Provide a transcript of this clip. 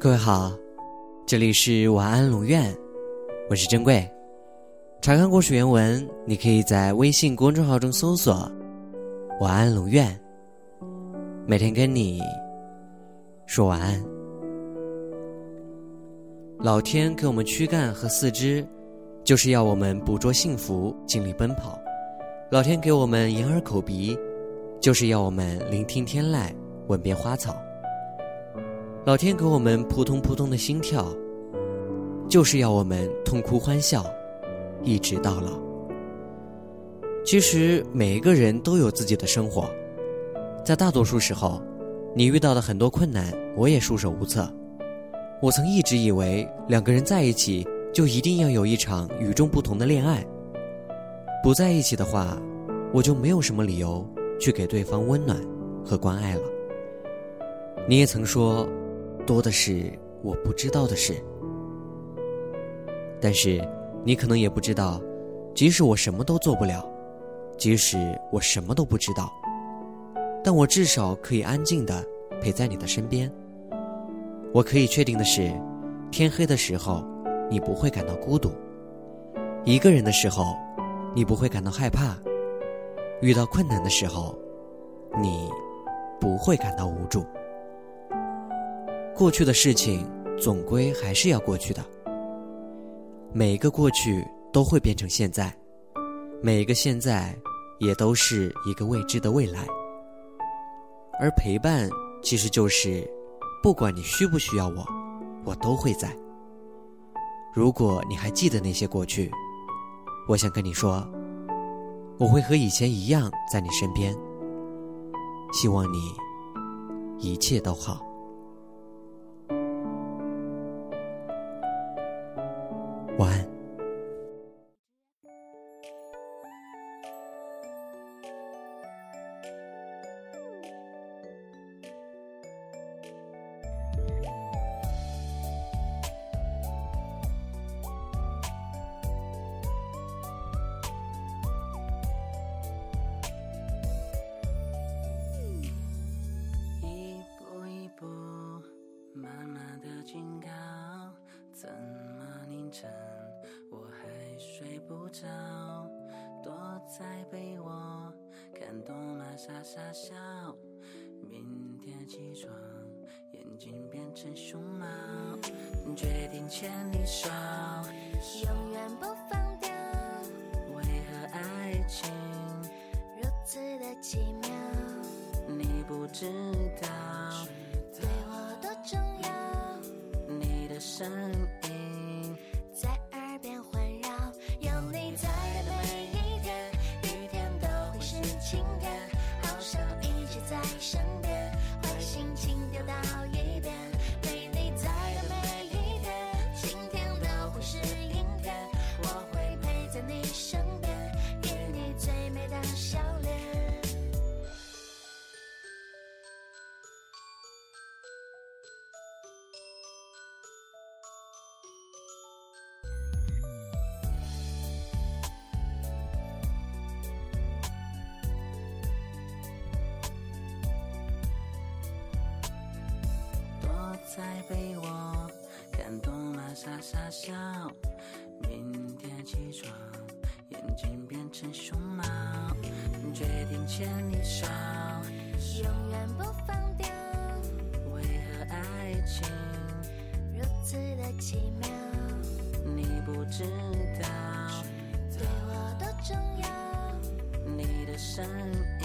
各位好，这里是晚安龙院，我是珍贵。查看故事原文，你可以在微信公众号中搜索“晚安龙院”，每天跟你说晚安。老天给我们躯干和四肢，就是要我们捕捉幸福，尽力奔跑；老天给我们眼耳口鼻，就是要我们聆听天籁，闻遍花草。老天给我们扑通扑通的心跳，就是要我们痛哭欢笑，一直到老。其实每一个人都有自己的生活，在大多数时候，你遇到的很多困难，我也束手无策。我曾一直以为两个人在一起就一定要有一场与众不同的恋爱，不在一起的话，我就没有什么理由去给对方温暖和关爱了。你也曾说。多的是我不知道的事，但是你可能也不知道，即使我什么都做不了，即使我什么都不知道，但我至少可以安静的陪在你的身边。我可以确定的是，天黑的时候，你不会感到孤独；一个人的时候，你不会感到害怕；遇到困难的时候，你不会感到无助。过去的事情总归还是要过去的，每一个过去都会变成现在，每一个现在也都是一个未知的未来。而陪伴其实就是，不管你需不需要我，我都会在。如果你还记得那些过去，我想跟你说，我会和以前一样在你身边。希望你一切都好。晚安。着？躲在被窝看动漫傻傻笑，明天起床眼睛变成熊猫，决定牵你手，永远不放掉，为何爱情如此的奇妙，你不知道？对我多重要，你的声音。在被窝看动漫傻傻笑，明天起床眼睛变成熊猫，决定牵你手，永远不放掉，为何爱情？如此的奇妙，你不知道？对我多重要，你的声音